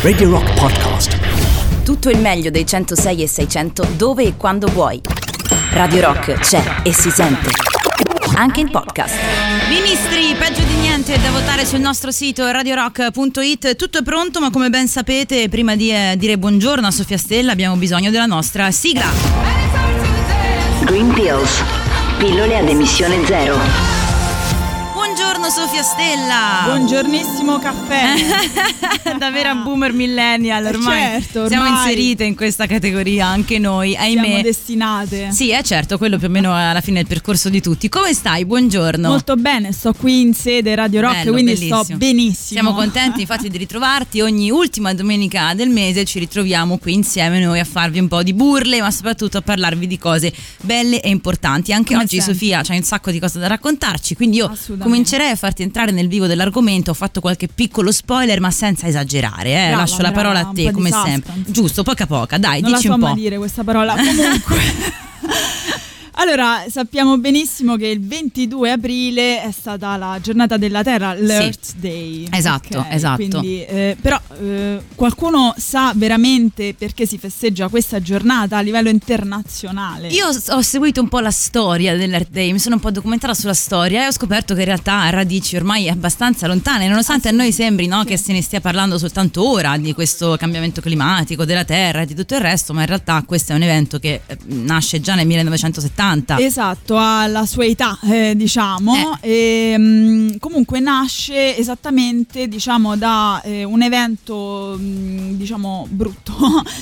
Radio Rock Podcast. Tutto il meglio dei 106 e 600 dove e quando vuoi. Radio Rock c'è e si sente. Anche in podcast. Ministri, peggio di niente da votare sul nostro sito radiorock.it. Tutto è pronto, ma come ben sapete, prima di eh, dire buongiorno a Sofia Stella abbiamo bisogno della nostra sigla. Green Pills. Pillole ad emissione zero. Buongiorno Sofia Stella. Buongiornissimo caffè. da vera boomer millennial ormai, certo, ormai siamo inserite in questa categoria anche noi, ahimè. Siamo destinate. Sì, è certo, quello più o meno alla fine del percorso di tutti. Come stai? Buongiorno. Molto bene, sto qui in sede Radio Rock, Bello, quindi bellissimo. sto benissimo. Siamo contenti infatti di ritrovarti. Ogni ultima domenica del mese ci ritroviamo qui insieme noi a farvi un po' di burle, ma soprattutto a parlarvi di cose belle e importanti. Anche Come oggi sempre. Sofia c'ha un sacco di cose da raccontarci, quindi io comincerei a farti entrare nel vivo dell'argomento. Ho fatto qualche piccolo spoiler, ma senza esagerare. eh. Brava, Lascio la brava, parola a te, come sempre. Giusto, poca poca, dai, non la dici so un po'. mai dire questa parola. Comunque. Allora, sappiamo benissimo che il 22 aprile è stata la giornata della Terra, l'Earth Day. Esatto, Ok, esatto. Quindi, eh, però eh, qualcuno sa veramente perché si festeggia questa giornata a livello internazionale? Io ho seguito un po' la storia dell'Earth Day, mi sono un po' documentata sulla storia e ho scoperto che in realtà ha radici ormai abbastanza lontane, nonostante a noi sembri no, che se ne stia parlando soltanto ora di questo cambiamento climatico, della Terra e di tutto il resto, ma in realtà questo è un evento che eh, nasce già nel 1970. Esatto, ha la sua età, eh, diciamo. E, mm, comunque nasce esattamente, diciamo, da eh, un evento, mm, diciamo, brutto.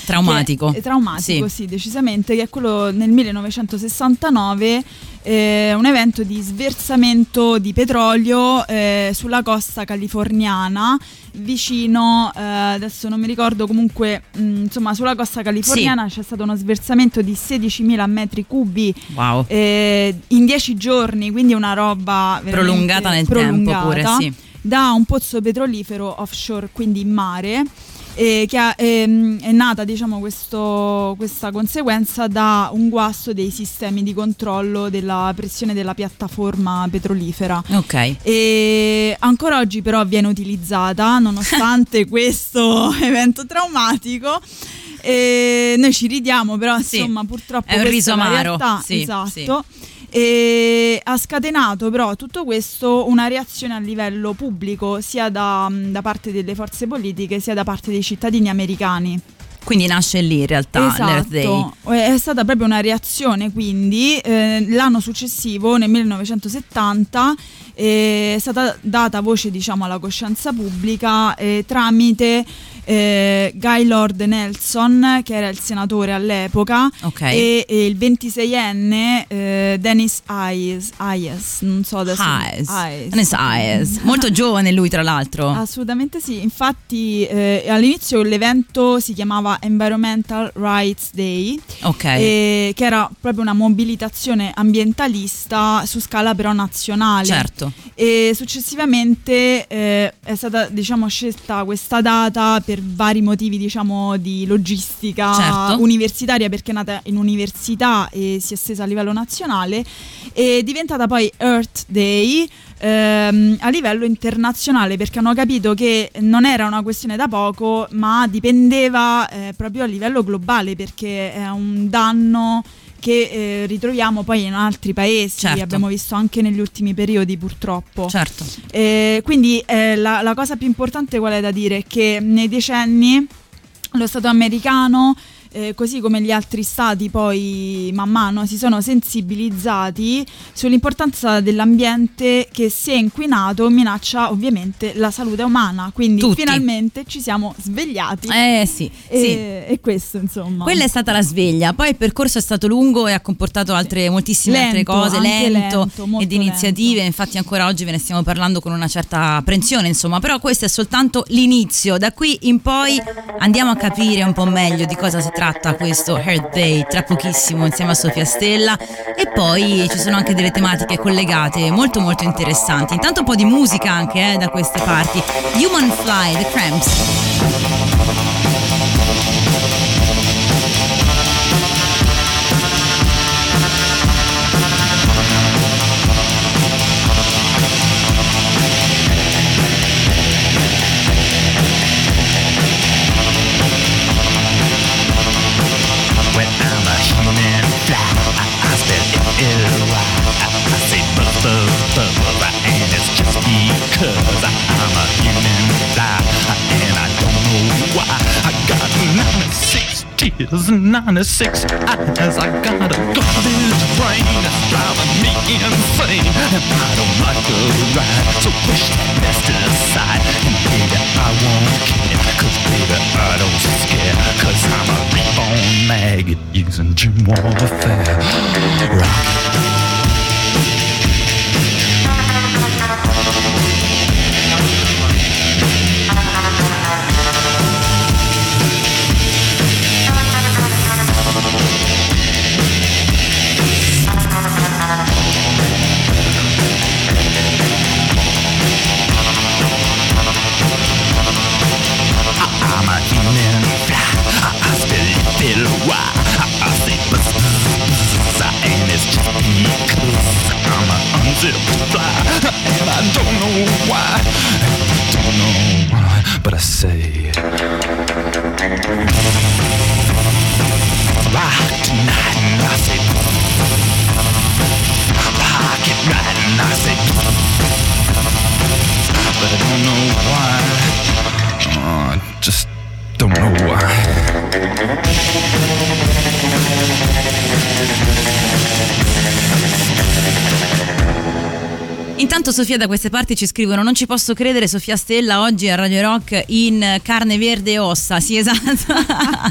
Traumatico. Che- eh, traumatico, Sì. sì. decisamente, che è quello nel 1969. Eh, un evento di sversamento di petrolio eh, sulla costa californiana vicino eh, adesso non mi ricordo comunque mh, insomma sulla costa californiana c'è stato uno sversamento di 16.000 metri cubi Wow. eh, in 10 giorni, quindi una roba Prolungata nel tempo pure, prolungata, sì. Da un pozzo petrolifero offshore, quindi in mare. Eh, che ha- ehm, è nata diciamo questo- questa conseguenza da un guasto dei sistemi di controllo della pressione della piattaforma petrolifera. Ok. e ancora oggi però viene utilizzata nonostante questo evento traumatico. E noi ci ridiamo però Sì, insomma purtroppo è un riso amaro, realtà, sì, esatto e ha scatenato però tutto questo una reazione a livello pubblico sia da, da parte delle forze politiche sia da parte dei cittadini americani Quindi nasce lì in realtà. Esatto, è stata proprio una reazione quindi eh, l'anno successivo, nel 1970, eh, è stata data voce diciamo alla coscienza pubblica eh, tramite eh, Guy Lord Nelson che era il senatore all'epoca Ok. e, e il 26enne eh, Dennis Hayes, Hayes, non so adesso Hayes. Hayes. Dennis Hayes. Molto giovane lui tra l'altro. Assolutamente sì, infatti eh, all'inizio l'evento si chiamava Environmental Rights Day, Ok. eh, che era proprio una mobilitazione ambientalista su scala però nazionale. Certo. E successivamente eh, è stata diciamo, scelta questa data per vari motivi diciamo, di logistica Certo. universitaria perché è nata in università e si è estesa a livello nazionale e è diventata poi Earth Day ehm, a livello internazionale perché hanno capito che non era una questione da poco ma dipendeva eh, proprio a livello globale perché è un danno che eh, ritroviamo poi in altri paesi, Certo. abbiamo visto anche negli ultimi periodi purtroppo. Certo. Eh, quindi eh, la, la cosa più importante qual è da dire? È che nei decenni lo Stato americano, eh, così come gli altri stati poi man mano si sono sensibilizzati sull'importanza dell'ambiente che se inquinato minaccia ovviamente la salute umana. Quindi Tutti. finalmente ci siamo svegliati. Eh sì, e, sì. e questo insomma. Quella è stata la sveglia, poi il percorso è stato lungo e ha comportato altre, moltissime altre Lento, cose, anche lento, lento, ed iniziative, lento. infatti ancora oggi ve ne stiamo parlando con una certa apprensione, insomma, però questo è soltanto l'inizio, da qui in poi andiamo a capire un po' meglio di cosa si tratta questo Earth Day tra pochissimo insieme a Sofia Stella. E poi ci sono anche delle tematiche collegate molto molto interessanti, intanto un po' di musica anche eh, da queste parti, Human Fly, The Cramps. Was 96 as I got a garbage brain that's driving me insane. And I don't like the ride, so push that mess to the side. And baby, I won't care, cause baby, I don't scare. Cause I'm a reborn maggot using gym warfare. Rock. Intanto Sofia da queste parti ci scrivono non ci posso credere Sofia Stella oggi a Radio Rock in carne verde e ossa, sì esatto.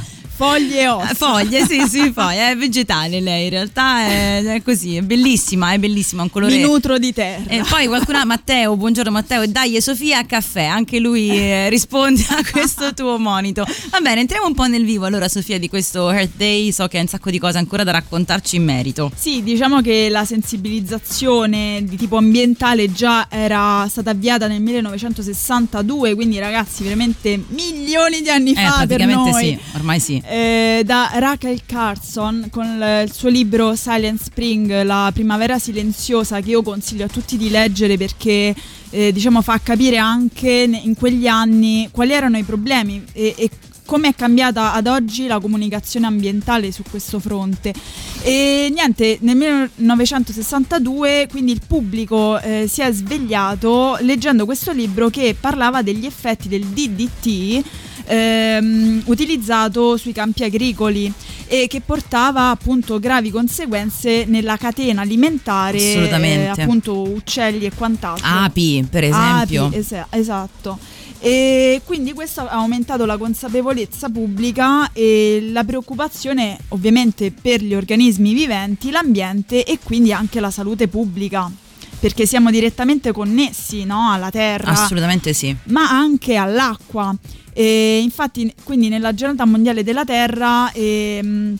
Foglie e ossa. Foglie, sì, sì, foglie, è vegetale lei in realtà è, è così, è bellissima, è bellissima, un colore... Mi nutro di terra. E poi qualcuno, Matteo, buongiorno Matteo, e dai Sofia caffè, anche lui eh, risponde a questo tuo monito. Va bene, entriamo un po' nel vivo allora Sofia di questo Earth Day, so che hai un sacco di cose ancora da raccontarci in merito. Sì, diciamo che la sensibilizzazione di tipo ambientale già era stata avviata nel 1962, quindi ragazzi veramente milioni di anni Eh, fa per noi. sì, ormai sì. Eh, da Rachel Carson con il suo libro Silent Spring, la primavera silenziosa, che io consiglio a tutti di leggere perché eh, diciamo fa capire anche in quegli anni quali erano i problemi e, e come è cambiata ad oggi la comunicazione ambientale su questo fronte. E niente, nel 1962 quindi il pubblico eh, si è svegliato leggendo questo libro che parlava degli effetti del DDT ehm, utilizzato sui campi agricoli e che portava appunto gravi conseguenze nella catena alimentare, eh, appunto uccelli e quant'altro. Api, per esempio. Api, esa- esatto. E quindi questo ha aumentato la consapevolezza pubblica e la preoccupazione ovviamente per gli organismi viventi, l'ambiente e quindi anche la salute pubblica, perché siamo direttamente connessi no, alla terra Assolutamente sì. ma anche all'acqua. E infatti, quindi nella giornata mondiale della Terra ehm,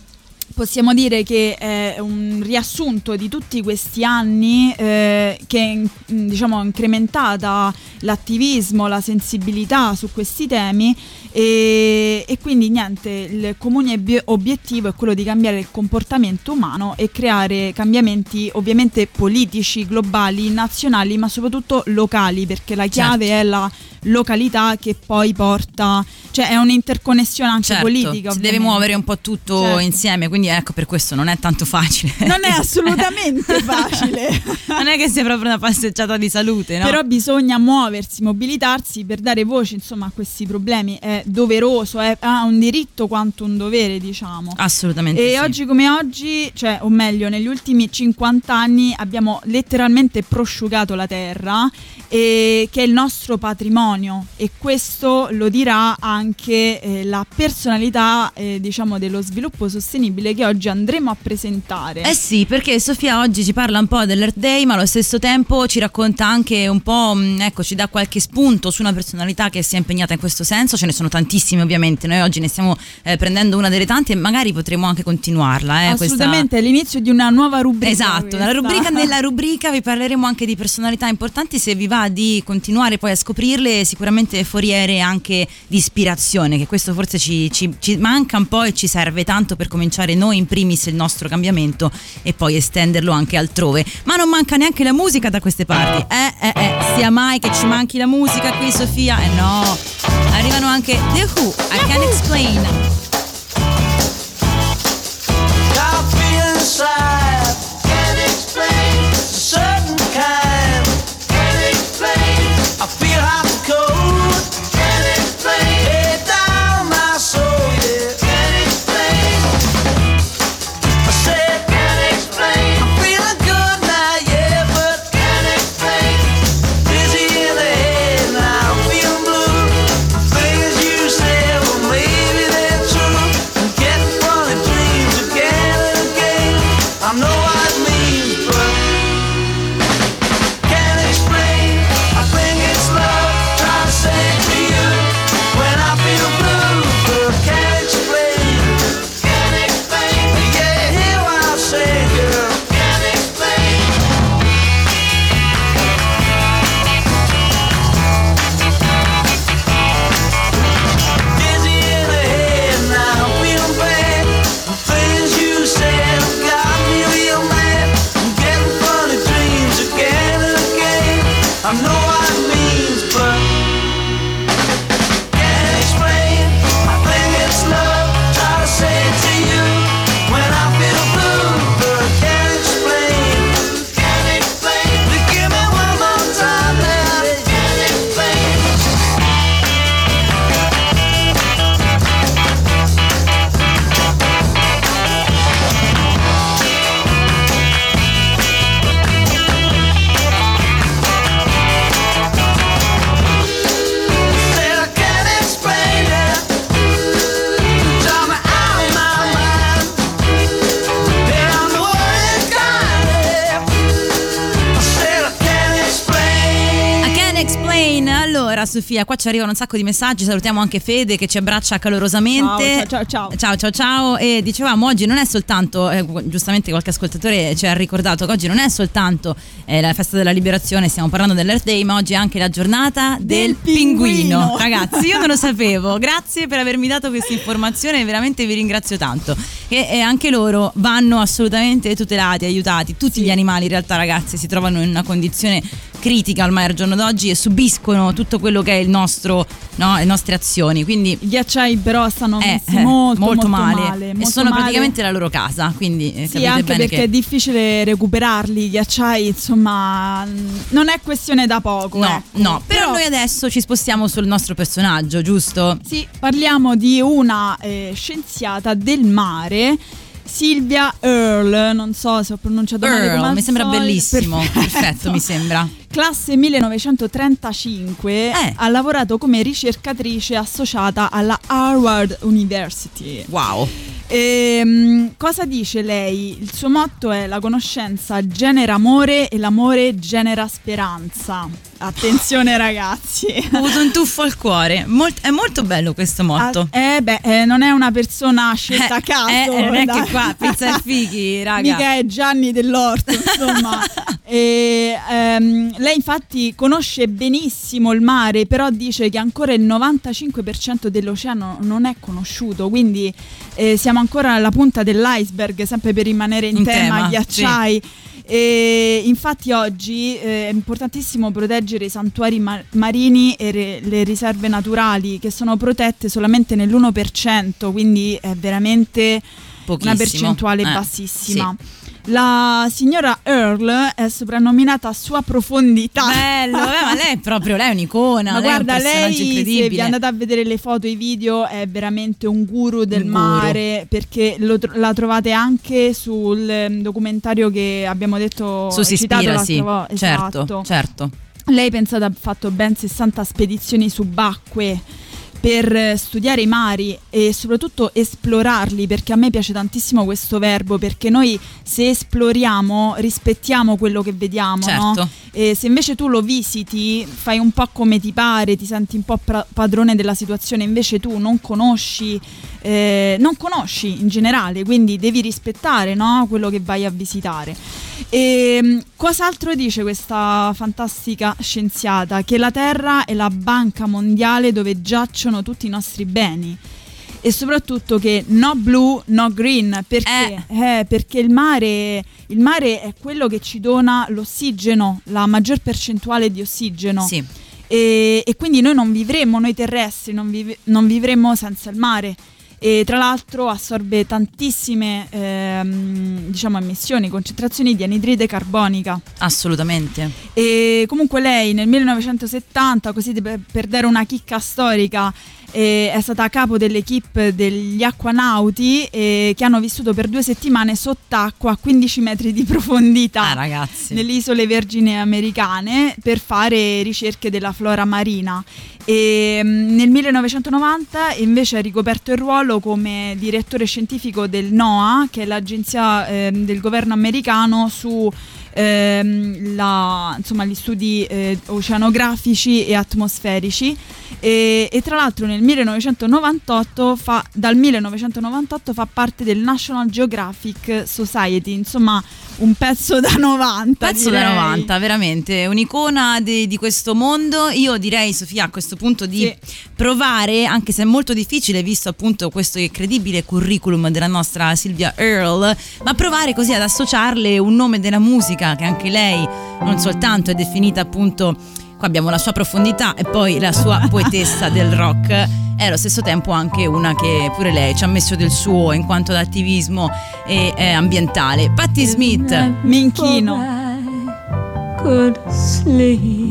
possiamo dire che è un riassunto di tutti questi anni eh, che mm, diciamo ha incrementata l'attivismo, la sensibilità su questi temi e, e quindi niente, il comune obie- obiettivo è quello di cambiare il comportamento umano e creare cambiamenti ovviamente politici, globali, nazionali, ma soprattutto locali, perché la chiave Certo. è la località che poi porta, cioè è un'interconnessione anche Certo, politica. si deve muovere un po' tutto Certo. insieme, quindi ecco per questo non è tanto facile. Non è assolutamente facile. non è che sia proprio una passeggiata di salute, no? Però bisogna muoversi, mobilitarsi per dare voce insomma, a questi problemi. È doveroso, è, ha un diritto quanto un dovere, diciamo. Assolutamente E sì. oggi come oggi, cioè, o meglio, negli ultimi 50 anni abbiamo letteralmente prosciugato la terra, e, che è il nostro patrimonio, e questo lo dirà anche eh, la personalità, eh, diciamo, dello sviluppo sostenibile che oggi andremo a presentare. Eh sì, perché Sofia oggi ci parla un po' dell'Earth Day, ma allo stesso tempo ci racconta anche un po', mh, ecco, ci dà qualche spunto su una personalità che si è impegnata in questo senso. Ce ne sono tantissime, ovviamente. Noi oggi ne stiamo eh, prendendo una delle tante e magari potremo anche continuarla. Eh, questa- Assolutamente, è l'inizio di una nuova rubrica. Esatto, questa. nella rubrica, nella rubrica vi parleremo anche di personalità importanti, se vi va di continuare poi a scoprirle, sicuramente foriere anche di ispirazione, che questo forse ci, ci- ci manca un po' e ci serve tanto per cominciare noi in primis il nostro cambiamento e poi estenderlo anche altrove. Ma non manca neanche la musica da queste parti. Eh, eh, eh, sia mai che ci manchi la musica qui Sofia? Eh no, arrivano anche The Who, I Can Explain. Sofia, qua ci arrivano un sacco di messaggi, salutiamo anche Fede che ci abbraccia calorosamente. Ciao, ciao, ciao. Ciao ciao ciao e dicevamo oggi non è soltanto, eh, giustamente qualche ascoltatore ci ha ricordato che oggi non è soltanto eh, la festa della liberazione, stiamo parlando dell'Earth Day, ma oggi è anche la giornata del, Del pinguino. pinguino. Ragazzi, io non lo sapevo, grazie per avermi dato questa informazione, veramente vi ringrazio tanto. E, e anche loro vanno assolutamente tutelati, aiutati, tutti gli animali in realtà ragazzi si trovano in una condizione critica ormai al giorno d'oggi e subiscono tutto quello che è il nostro, no, le nostre azioni, quindi I ghiacciai però stanno eh, eh, molto, molto, male, male, e molto sono male. praticamente la loro casa, quindi eh, Sì, anche bene perché che è difficile recuperarli, i ghiacciai, insomma, non è questione da poco. No, ecco. no, però, noi adesso ci spostiamo sul nostro personaggio, giusto? Sì, parliamo di una eh, scienziata del mare. Silvia Earle, non so se ho pronunciato male Earl, come al mi sembra solito. bellissimo, perfetto, mi sembra. Classe 1935, Eh. ha lavorato come ricercatrice associata alla Harvard University. Wow. Ehm, cosa dice lei? Il suo motto è la conoscenza genera amore e l'amore genera speranza. Attenzione ragazzi. Ho avuto un tuffo al cuore. Molt- è molto bello questo motto. Ah, eh beh, eh, non è una persona scelta a caso. Eh, eh, non è che qua pizza e fighi, raga. Mica è Gianni dell'Orto, insomma. E, ehm, lei infatti conosce benissimo il mare, però dice che ancora il 95% dell'oceano non è conosciuto, quindi eh, siamo ancora alla punta dell'iceberg, sempre per rimanere in, In tema, tema, ghiacciai. E infatti oggi eh, è importantissimo proteggere i santuari ma- marini e re- le riserve naturali che sono protette solamente nell'1%, quindi è veramente Pochissimo. una percentuale Eh, bassissima. La signora Earl è soprannominata Sua Profondità. Bello, eh, ma lei è proprio lei è un'icona. Ma lei è un guarda, lei se vi andate a vedere le foto e i video è veramente un guru del Un guru. mare perché lo la trovate anche sul ehm, documentario che abbiamo detto Su si ispira, sì. volta. Certo, Esatto. certo. Lei pensate ha fatto ben 60 spedizioni subacquee per studiare i mari e soprattutto esplorarli perché a me piace tantissimo questo verbo perché noi se esploriamo rispettiamo quello che vediamo no? Certo. e se invece tu lo visiti fai un po' come ti pare ti senti un po' padrone della situazione invece tu non conosci eh, non conosci in generale quindi devi rispettare no? quello che vai a visitare e mh, cos'altro dice questa fantastica scienziata? Che la Terra è la banca mondiale dove giacciono tutti i nostri beni. E soprattutto che no blue, no green, perché? Eh, perché il mare, il mare è quello che ci dona l'ossigeno, la maggior percentuale di ossigeno. Sì. E, e quindi noi non vivremmo, noi terrestri, non, vive- non vivremmo senza il mare. E tra l'altro assorbe tantissime ehm, diciamo, emissioni, concentrazioni di anidride carbonica. Assolutamente. E comunque lei nel 1970, così per, per dare una chicca storica, eh, è stata a capo dell'equipe degli acquanauti eh, che hanno vissuto per due settimane sott'acqua a 15 metri di profondità Ah, nelle isole vergini americane per fare ricerche della flora marina. E mm, nel 1990 invece ha ricoperto il ruolo come direttore scientifico del NOAA, che è l'agenzia ehm, del governo americano su ehm, la- insomma, gli studi eh, oceanografici e atmosferici. E, e tra l'altro nel 1998 fa, dal 1998 fa parte del National Geographic Society, insomma un pezzo da 90. Pezzo da direi. 90, veramente, un'icona di, di questo mondo. Io direi, Sofia, a questo punto di Sì. provare, anche se è molto difficile, visto appunto questo incredibile curriculum della nostra Silvia Earle, ma provare così ad associarle un nome della musica, che anche lei non soltanto è definita appunto. Qua abbiamo la sua profondità e poi la sua poetessa del rock. È allo stesso tempo anche una che pure lei ci ha messo del suo in quanto ad attivismo e eh, ambientale. Patti Smith. Minchino. could sleep.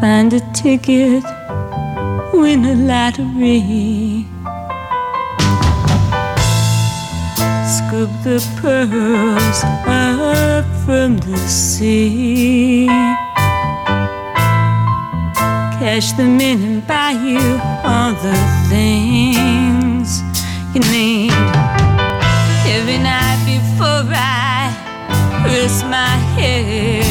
Find a ticket, win a lottery. Scoop the pearls up from the sea. Cash them in and buy you all the things you need. Every night before I rest my head,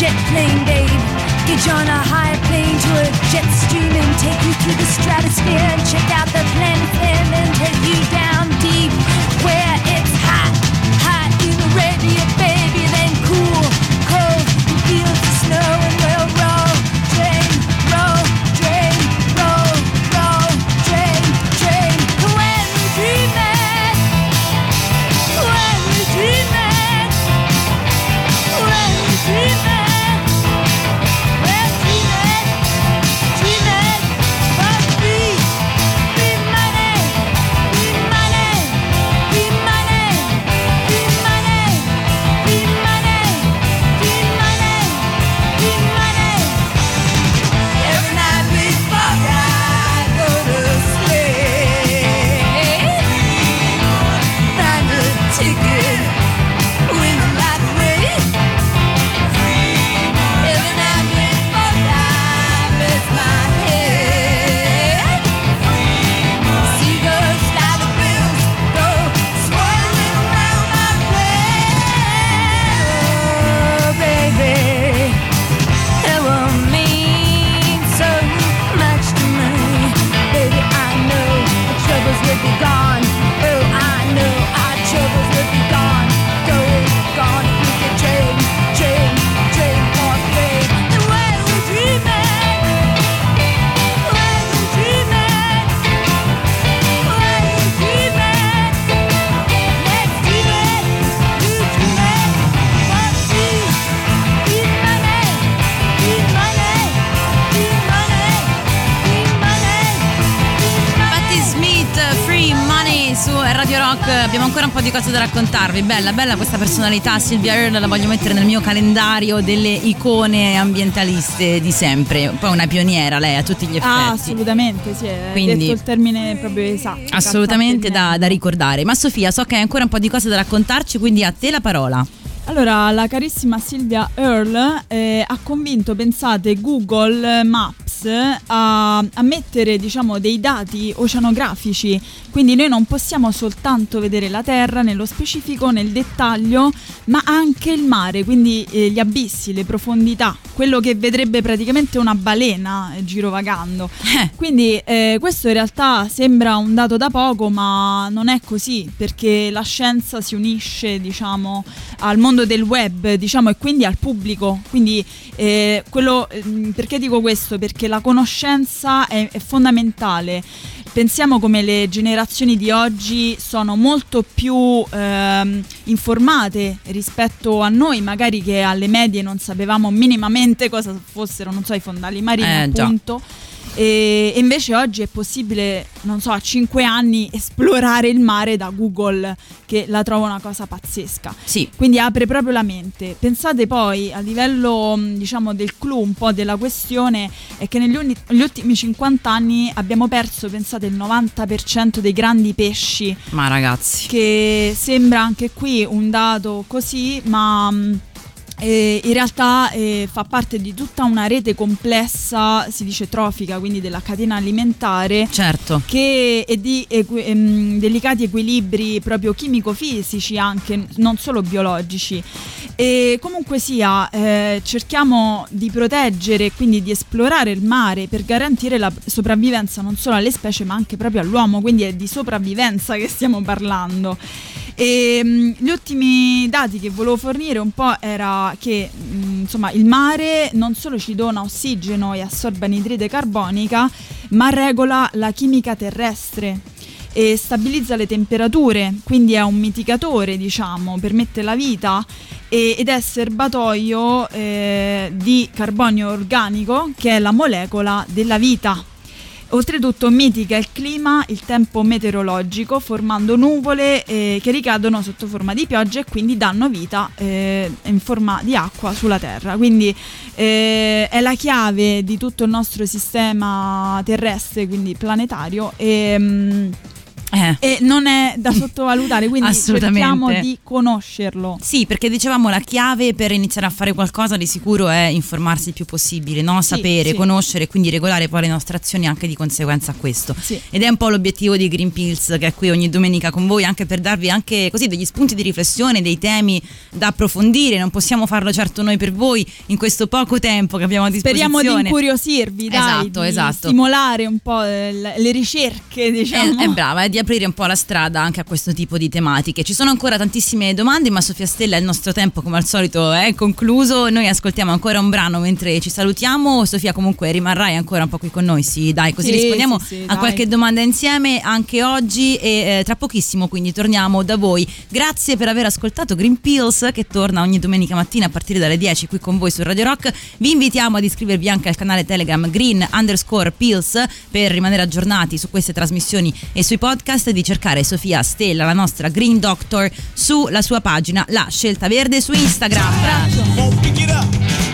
jet plane, babe. Get you on a high plane to a jet stream and take you through the stratosphere and check out the planet and then take you down deep where it's hot, hot in Arabia, baby. Then ancora un po' di cose da raccontarvi. Bella, bella questa personalità. Silvia Earle la voglio mettere nel mio calendario delle icone ambientaliste di sempre. Poi una pioniera lei a tutti gli effetti. Ah, assolutamente, sì, è Quindi- detto il termine proprio esatto. Assolutamente da, da ricordare. Ma Sofia, so che hai ancora un po' di cose da raccontarci, quindi a te la parola. Allora, la carissima Silvia Earle eh, ha convinto, pensate, Google Maps a, a mettere diciamo, dei dati oceanografici, quindi noi non possiamo soltanto vedere la Terra nello specifico, nel dettaglio, ma anche il mare, quindi eh, gli abissi, le profondità, quello che vedrebbe praticamente una balena eh, girovagando. Quindi eh, questo in realtà sembra un dato da poco, ma non è così, perché la scienza si unisce, diciamo, al mondo del web, diciamo, e quindi al pubblico. Quindi eh, quello, ehm, perché dico questo? Perché la conoscenza è, è fondamentale. Pensiamo come le generazioni di oggi sono molto più ehm, informate rispetto a noi, magari che alle medie non sapevamo minimamente cosa fossero, non so, i fondali marini, Eh, già. appunto. E, e invece oggi è possibile, non so, a 5 anni esplorare il mare da Google, che la trovo una cosa pazzesca. Sì. Quindi apre proprio la mente. Pensate poi a livello, mh, diciamo, del clou un po' della questione, è che negli, uni- ultimi 50 anni abbiamo perso, pensate, il 90% dei grandi pesci Ma ragazzi. che sembra anche qui un dato così, ma mh, eh, in realtà eh, fa parte di tutta una rete complessa, si dice trofica, quindi della catena alimentare. Certo. Che è di equi- ehm, delicati equilibri proprio chimico-fisici, anche non solo biologici. E comunque sia, eh, cerchiamo di proteggere e quindi di esplorare il mare per garantire la sopravvivenza non solo alle specie ma anche proprio all'uomo, quindi è di sopravvivenza che stiamo parlando. E, mh, gli ultimi dati che volevo fornire un po' era che mh, insomma il mare non solo ci dona ossigeno e assorbe anidride carbonica, ma regola la chimica terrestre e stabilizza le temperature, quindi è un mitigatore, diciamo, permette la vita e- ed è serbatoio eh, di carbonio organico che è la molecola della vita. Oltretutto mitiga il clima, il tempo meteorologico, formando nuvole eh, che ricadono sotto forma di pioggia e quindi danno vita eh, in forma di acqua sulla Terra. Quindi eh, è la chiave di tutto il nostro sistema terrestre, quindi planetario. E, mm, Eh. e non è da sottovalutare, quindi cerchiamo di conoscerlo. Sì, perché dicevamo la chiave per iniziare a fare qualcosa di sicuro è informarsi il più possibile, no? sapere, sì. conoscere e quindi regolare poi le nostre azioni anche di conseguenza a questo. Sì. Ed è un po' l'obiettivo di Green Pills che è qui ogni domenica con voi, anche per darvi anche così degli spunti di riflessione, dei temi da approfondire. Non possiamo farlo certo noi per voi in questo poco tempo che abbiamo a disposizione. Speriamo di incuriosirvi, dai, Esatto, di esatto. stimolare un po' eh, le le ricerche, diciamo. È, è brava, è di aprire un po' la strada anche a questo tipo di tematiche. Ci sono ancora tantissime domande, ma Sofia Stella, il nostro tempo come al solito è concluso. Noi ascoltiamo ancora un brano mentre ci salutiamo. Sofia, comunque rimarrai ancora un po' qui con noi. Sì, dai, così Sì, rispondiamo sì, sì, a dai. qualche domanda insieme anche oggi e eh, tra pochissimo quindi torniamo da voi. Grazie per aver ascoltato Green Pills che torna ogni domenica mattina a partire dalle 10 qui con voi su Radio Rock. Vi invitiamo ad iscrivervi anche al canale Telegram Green underscore Pills per rimanere aggiornati su queste trasmissioni e sui podcast e di cercare Sofia Stella, la nostra Green Doctor, sulla sua pagina La Scelta Verde su Instagram. Up.